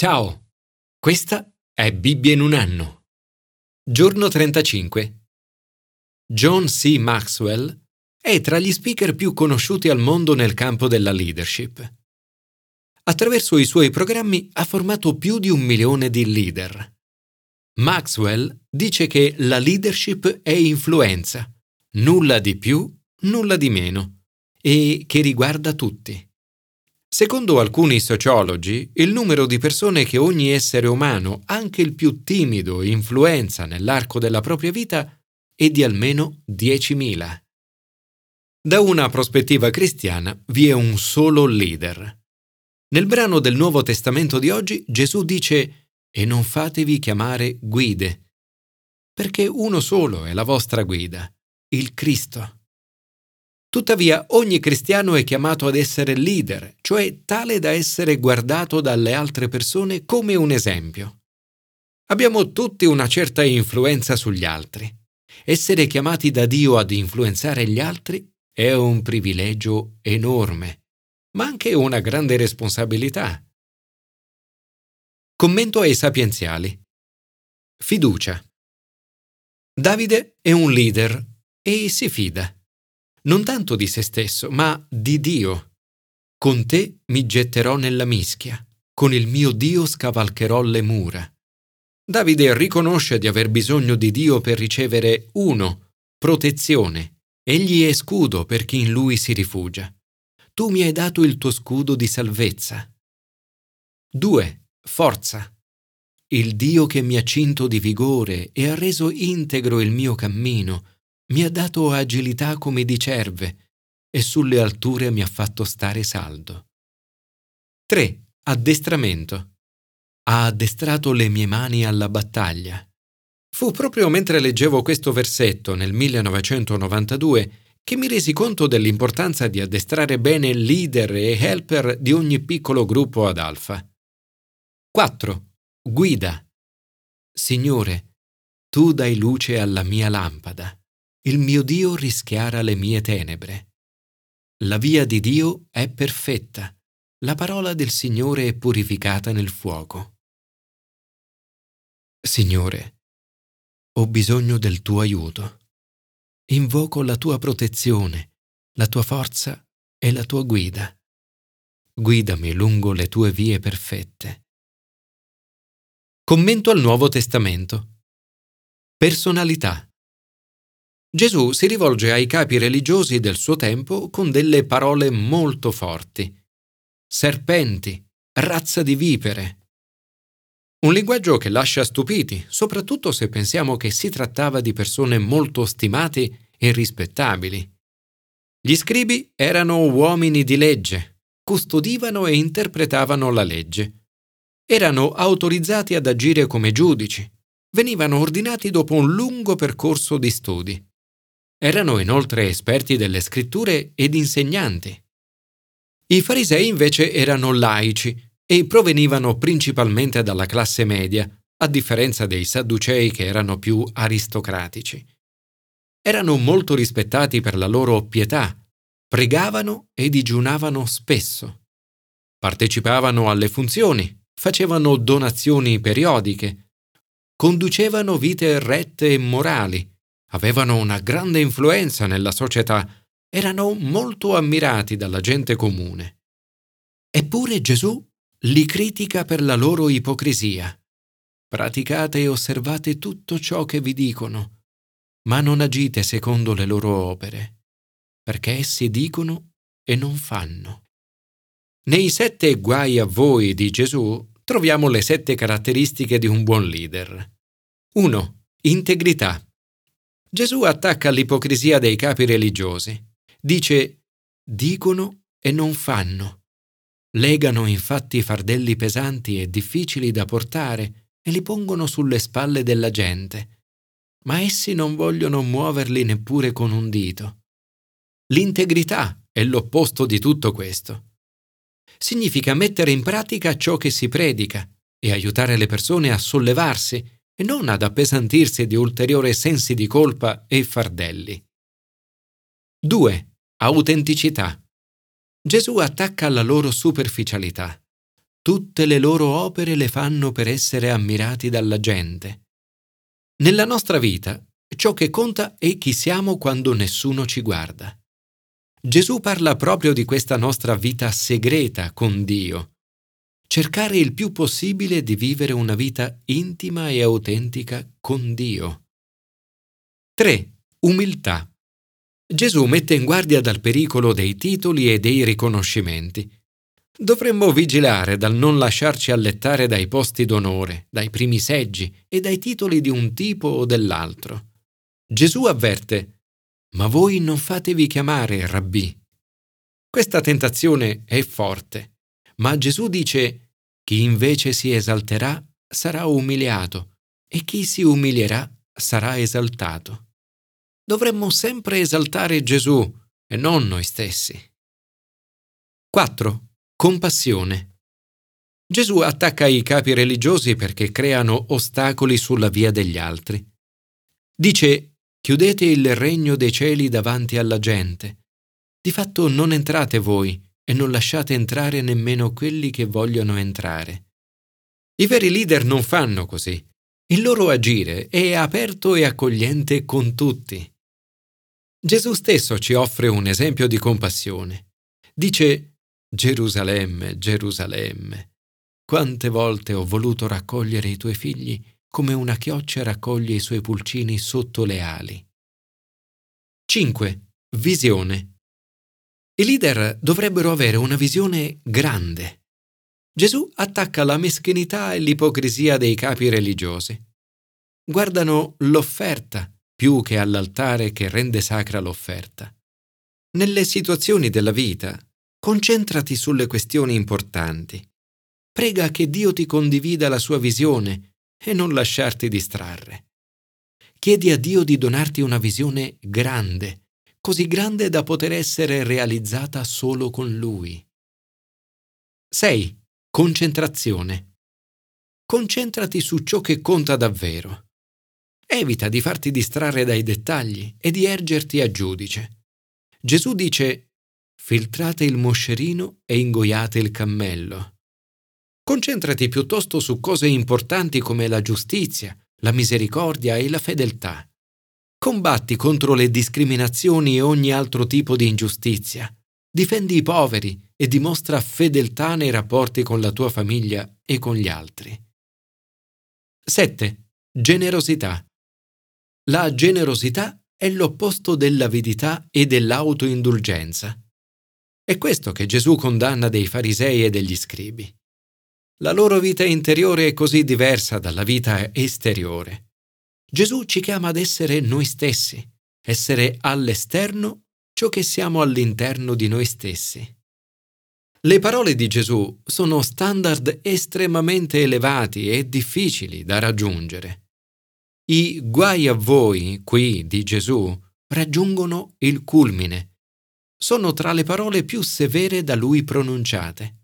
Ciao, questa è Bibbia in un anno. Giorno 35. John C. Maxwell è tra gli speaker più conosciuti al mondo nel campo della leadership. Attraverso i suoi programmi ha formato più di un milione di leader. Maxwell dice che la leadership è influenza, nulla di più, nulla di meno, e che riguarda tutti. Secondo alcuni sociologi, il numero di persone che ogni essere umano, anche il più timido, influenza nell'arco della propria vita è di almeno 10.000. Da una prospettiva cristiana vi è un solo leader. Nel brano del Nuovo Testamento di oggi Gesù dice E non fatevi chiamare guide, perché uno solo è la vostra guida, il Cristo. Tuttavia ogni cristiano è chiamato ad essere leader, cioè tale da essere guardato dalle altre persone come un esempio. Abbiamo tutti una certa influenza sugli altri. Essere chiamati da Dio ad influenzare gli altri è un privilegio enorme, ma anche una grande responsabilità. Commento ai sapienziali. Fiducia. Davide è un leader e si fida non tanto di se stesso, ma di Dio. Con te mi getterò nella mischia, con il mio Dio scavalcherò le mura. Davide riconosce di aver bisogno di Dio per ricevere uno, protezione. Egli è scudo per chi in lui si rifugia. Tu mi hai dato il tuo scudo di salvezza. 2. Forza. Il Dio che mi ha cinto di vigore e ha reso integro il mio cammino, mi ha dato agilità come di cerve e sulle alture mi ha fatto stare saldo. 3. Addestramento. Ha addestrato le mie mani alla battaglia. Fu proprio mentre leggevo questo versetto nel 1992 che mi resi conto dell'importanza di addestrare bene leader e helper di ogni piccolo gruppo ad alfa. 4. Guida. Signore, tu dai luce alla mia lampada il mio Dio rischiara le mie tenebre. La via di Dio è perfetta, la parola del Signore è purificata nel fuoco. Signore, ho bisogno del tuo aiuto. Invoco la tua protezione, la tua forza e la tua guida. Guidami lungo le tue vie perfette. Commento al Nuovo Testamento. Personalità. Gesù si rivolge ai capi religiosi del suo tempo con delle parole molto forti. Serpenti, razza di vipere. Un linguaggio che lascia stupiti, soprattutto se pensiamo che si trattava di persone molto stimate e rispettabili. Gli scribi erano uomini di legge, custodivano e interpretavano la legge. Erano autorizzati ad agire come giudici. Venivano ordinati dopo un lungo percorso di studi. Erano inoltre esperti delle scritture ed insegnanti. I farisei invece erano laici e provenivano principalmente dalla classe media, a differenza dei sadducei che erano più aristocratici. Erano molto rispettati per la loro pietà, pregavano e digiunavano spesso. Partecipavano alle funzioni, facevano donazioni periodiche, conducevano vite rette e morali, avevano una grande influenza nella società, erano molto ammirati dalla gente comune. Eppure Gesù li critica per la loro ipocrisia. Praticate e osservate tutto ciò che vi dicono, ma non agite secondo le loro opere, perché essi dicono e non fanno. Nei sette guai a voi di Gesù troviamo le sette caratteristiche di un buon leader. 1. Integrità. Gesù attacca l'ipocrisia dei capi religiosi. Dice dicono e non fanno. Legano infatti fardelli pesanti e difficili da portare e li pongono sulle spalle della gente, ma essi non vogliono muoverli neppure con un dito. L'integrità è l'opposto di tutto questo. Significa mettere in pratica ciò che si predica e aiutare le persone a sollevarsi e non ad appesantirsi di ulteriori sensi di colpa e fardelli. 2. Autenticità. Gesù attacca la loro superficialità. tutte le loro opere le fanno per essere ammirati dalla gente. Nella nostra vita, ciò che conta è chi siamo quando nessuno ci guarda. Gesù parla proprio di questa nostra vita segreta con Dio. Cercare il più possibile di vivere una vita intima e autentica con Dio. 3. Umiltà. Gesù mette in guardia dal pericolo dei titoli e dei riconoscimenti. Dovremmo vigilare dal non lasciarci allettare dai posti d'onore, dai primi seggi e dai titoli di un tipo o dell'altro. Gesù avverte ma voi non fatevi chiamare rabbì. Questa tentazione è forte, ma Gesù dice, chi invece si esalterà sarà umiliato e chi si umilierà sarà esaltato. Dovremmo sempre esaltare Gesù e non noi stessi. 4. Compassione. Gesù attacca i capi religiosi perché creano ostacoli sulla via degli altri. Dice Chiudete il regno dei cieli davanti alla gente. Di fatto non entrate voi e non lasciate entrare nemmeno quelli che vogliono entrare. I veri leader non fanno così. Il loro agire è aperto e accogliente con tutti. Gesù stesso ci offre un esempio di compassione. Dice Gerusalemme, Gerusalemme, quante volte ho voluto raccogliere i tuoi figli come una chioccia raccoglie i suoi pulcini sotto le ali. 5. Visione. I leader dovrebbero avere una visione grande. Gesù attacca la meschinità e l'ipocrisia dei capi religiosi. Guardano l'offerta più che all'altare che rende sacra l'offerta. Nelle situazioni della vita, concentrati sulle questioni importanti. Prega che Dio ti condivida la sua visione e non lasciarti distrarre. Chiedi a Dio di donarti una visione grande, così grande da poter essere realizzata solo con Lui. 6. Concentrazione. Concentrati su ciò che conta davvero. Evita di farti distrarre dai dettagli e di ergerti a giudice. Gesù dice filtrate il moscerino e ingoiate il cammello. Concentrati piuttosto su cose importanti come la giustizia, la misericordia e la fedeltà. Combatti contro le discriminazioni e ogni altro tipo di ingiustizia. Difendi i poveri e dimostra fedeltà nei rapporti con la tua famiglia e con gli altri. 7. Generosità. La generosità è l'opposto dell'avidità e dell'autoindulgenza. È questo che Gesù condanna dei farisei e degli scribi. La loro vita interiore è così diversa dalla vita esteriore. Gesù ci chiama ad essere noi stessi, essere all'esterno ciò che siamo all'interno di noi stessi. Le parole di Gesù sono standard estremamente elevati e difficili da raggiungere. I guai a voi qui di Gesù raggiungono il culmine. Sono tra le parole più severe da lui pronunciate.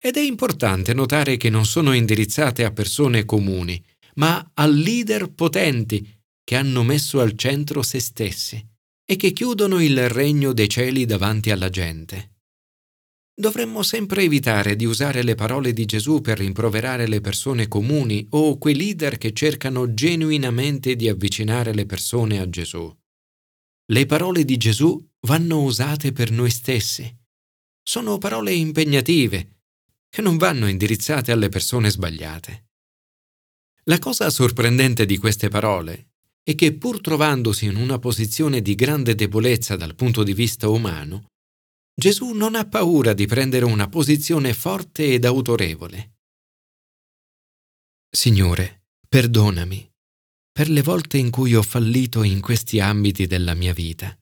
Ed è importante notare che non sono indirizzate a persone comuni, ma a leader potenti che hanno messo al centro se stessi e che chiudono il regno dei cieli davanti alla gente. Dovremmo sempre evitare di usare le parole di Gesù per rimproverare le persone comuni o quei leader che cercano genuinamente di avvicinare le persone a Gesù. Le parole di Gesù vanno usate per noi stessi. Sono parole impegnative, che non vanno indirizzate alle persone sbagliate. La cosa sorprendente di queste parole è che pur trovandosi in una posizione di grande debolezza dal punto di vista umano, Gesù non ha paura di prendere una posizione forte ed autorevole. Signore, perdonami per le volte in cui ho fallito in questi ambiti della mia vita.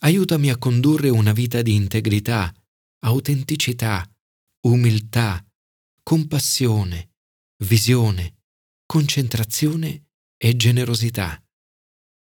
Aiutami a condurre una vita di integrità, autenticità, umiltà, compassione, visione, concentrazione e generosità.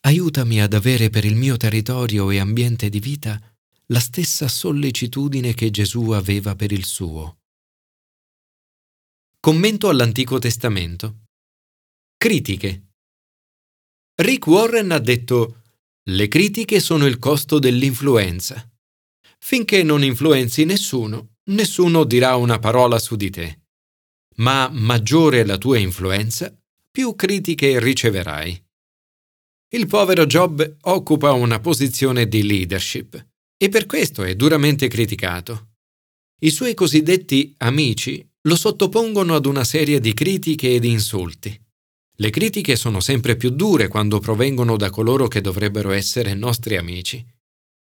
Aiutami ad avere per il mio territorio e ambiente di vita la stessa sollecitudine che Gesù aveva per il suo. Commento all'Antico Testamento. Critiche. Rick Warren ha detto Le critiche sono il costo dell'influenza. Finché non influenzi nessuno, nessuno dirà una parola su di te. Ma maggiore è la tua influenza, più critiche riceverai. Il povero Job occupa una posizione di leadership e per questo è duramente criticato. I suoi cosiddetti amici lo sottopongono ad una serie di critiche ed insulti. Le critiche sono sempre più dure quando provengono da coloro che dovrebbero essere nostri amici.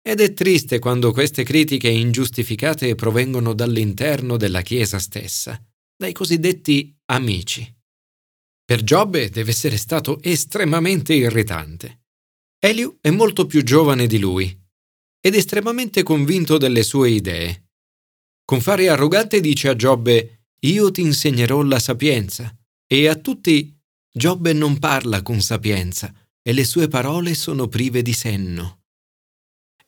Ed è triste quando queste critiche ingiustificate provengono dall'interno della Chiesa stessa, dai cosiddetti amici. Per Giobbe deve essere stato estremamente irritante. Eliu è molto più giovane di lui ed estremamente convinto delle sue idee. Con fare arrogante dice a Giobbe, io ti insegnerò la sapienza, e a tutti Giobbe non parla con sapienza, e le sue parole sono prive di senno.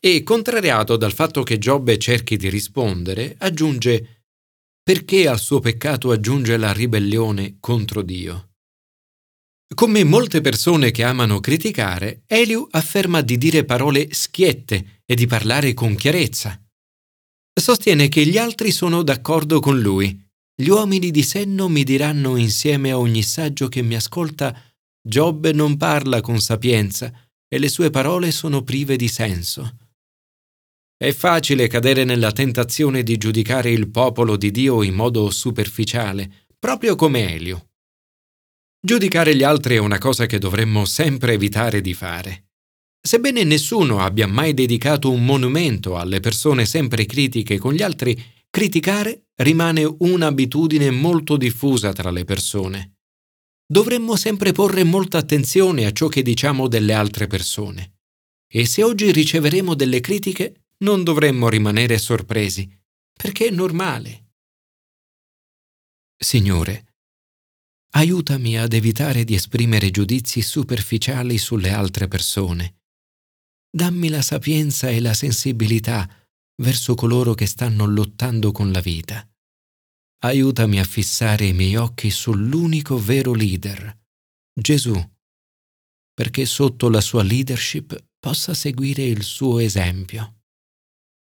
E, contrariato dal fatto che Giobbe cerchi di rispondere, aggiunge, perché al suo peccato aggiunge la ribellione contro Dio? Come molte persone che amano criticare, Eliu afferma di dire parole schiette e di parlare con chiarezza. Sostiene che gli altri sono d'accordo con lui. Gli uomini di senno mi diranno insieme a ogni saggio che mi ascolta Giobbe non parla con sapienza e le sue parole sono prive di senso. È facile cadere nella tentazione di giudicare il popolo di Dio in modo superficiale, proprio come Eliu. Giudicare gli altri è una cosa che dovremmo sempre evitare di fare. Sebbene nessuno abbia mai dedicato un monumento alle persone sempre critiche con gli altri, criticare rimane un'abitudine molto diffusa tra le persone. Dovremmo sempre porre molta attenzione a ciò che diciamo delle altre persone. E se oggi riceveremo delle critiche, non dovremmo rimanere sorpresi, perché è normale. Signore, Aiutami ad evitare di esprimere giudizi superficiali sulle altre persone. Dammi la sapienza e la sensibilità verso coloro che stanno lottando con la vita. Aiutami a fissare i miei occhi sull'unico vero leader, Gesù, perché sotto la sua leadership possa seguire il suo esempio.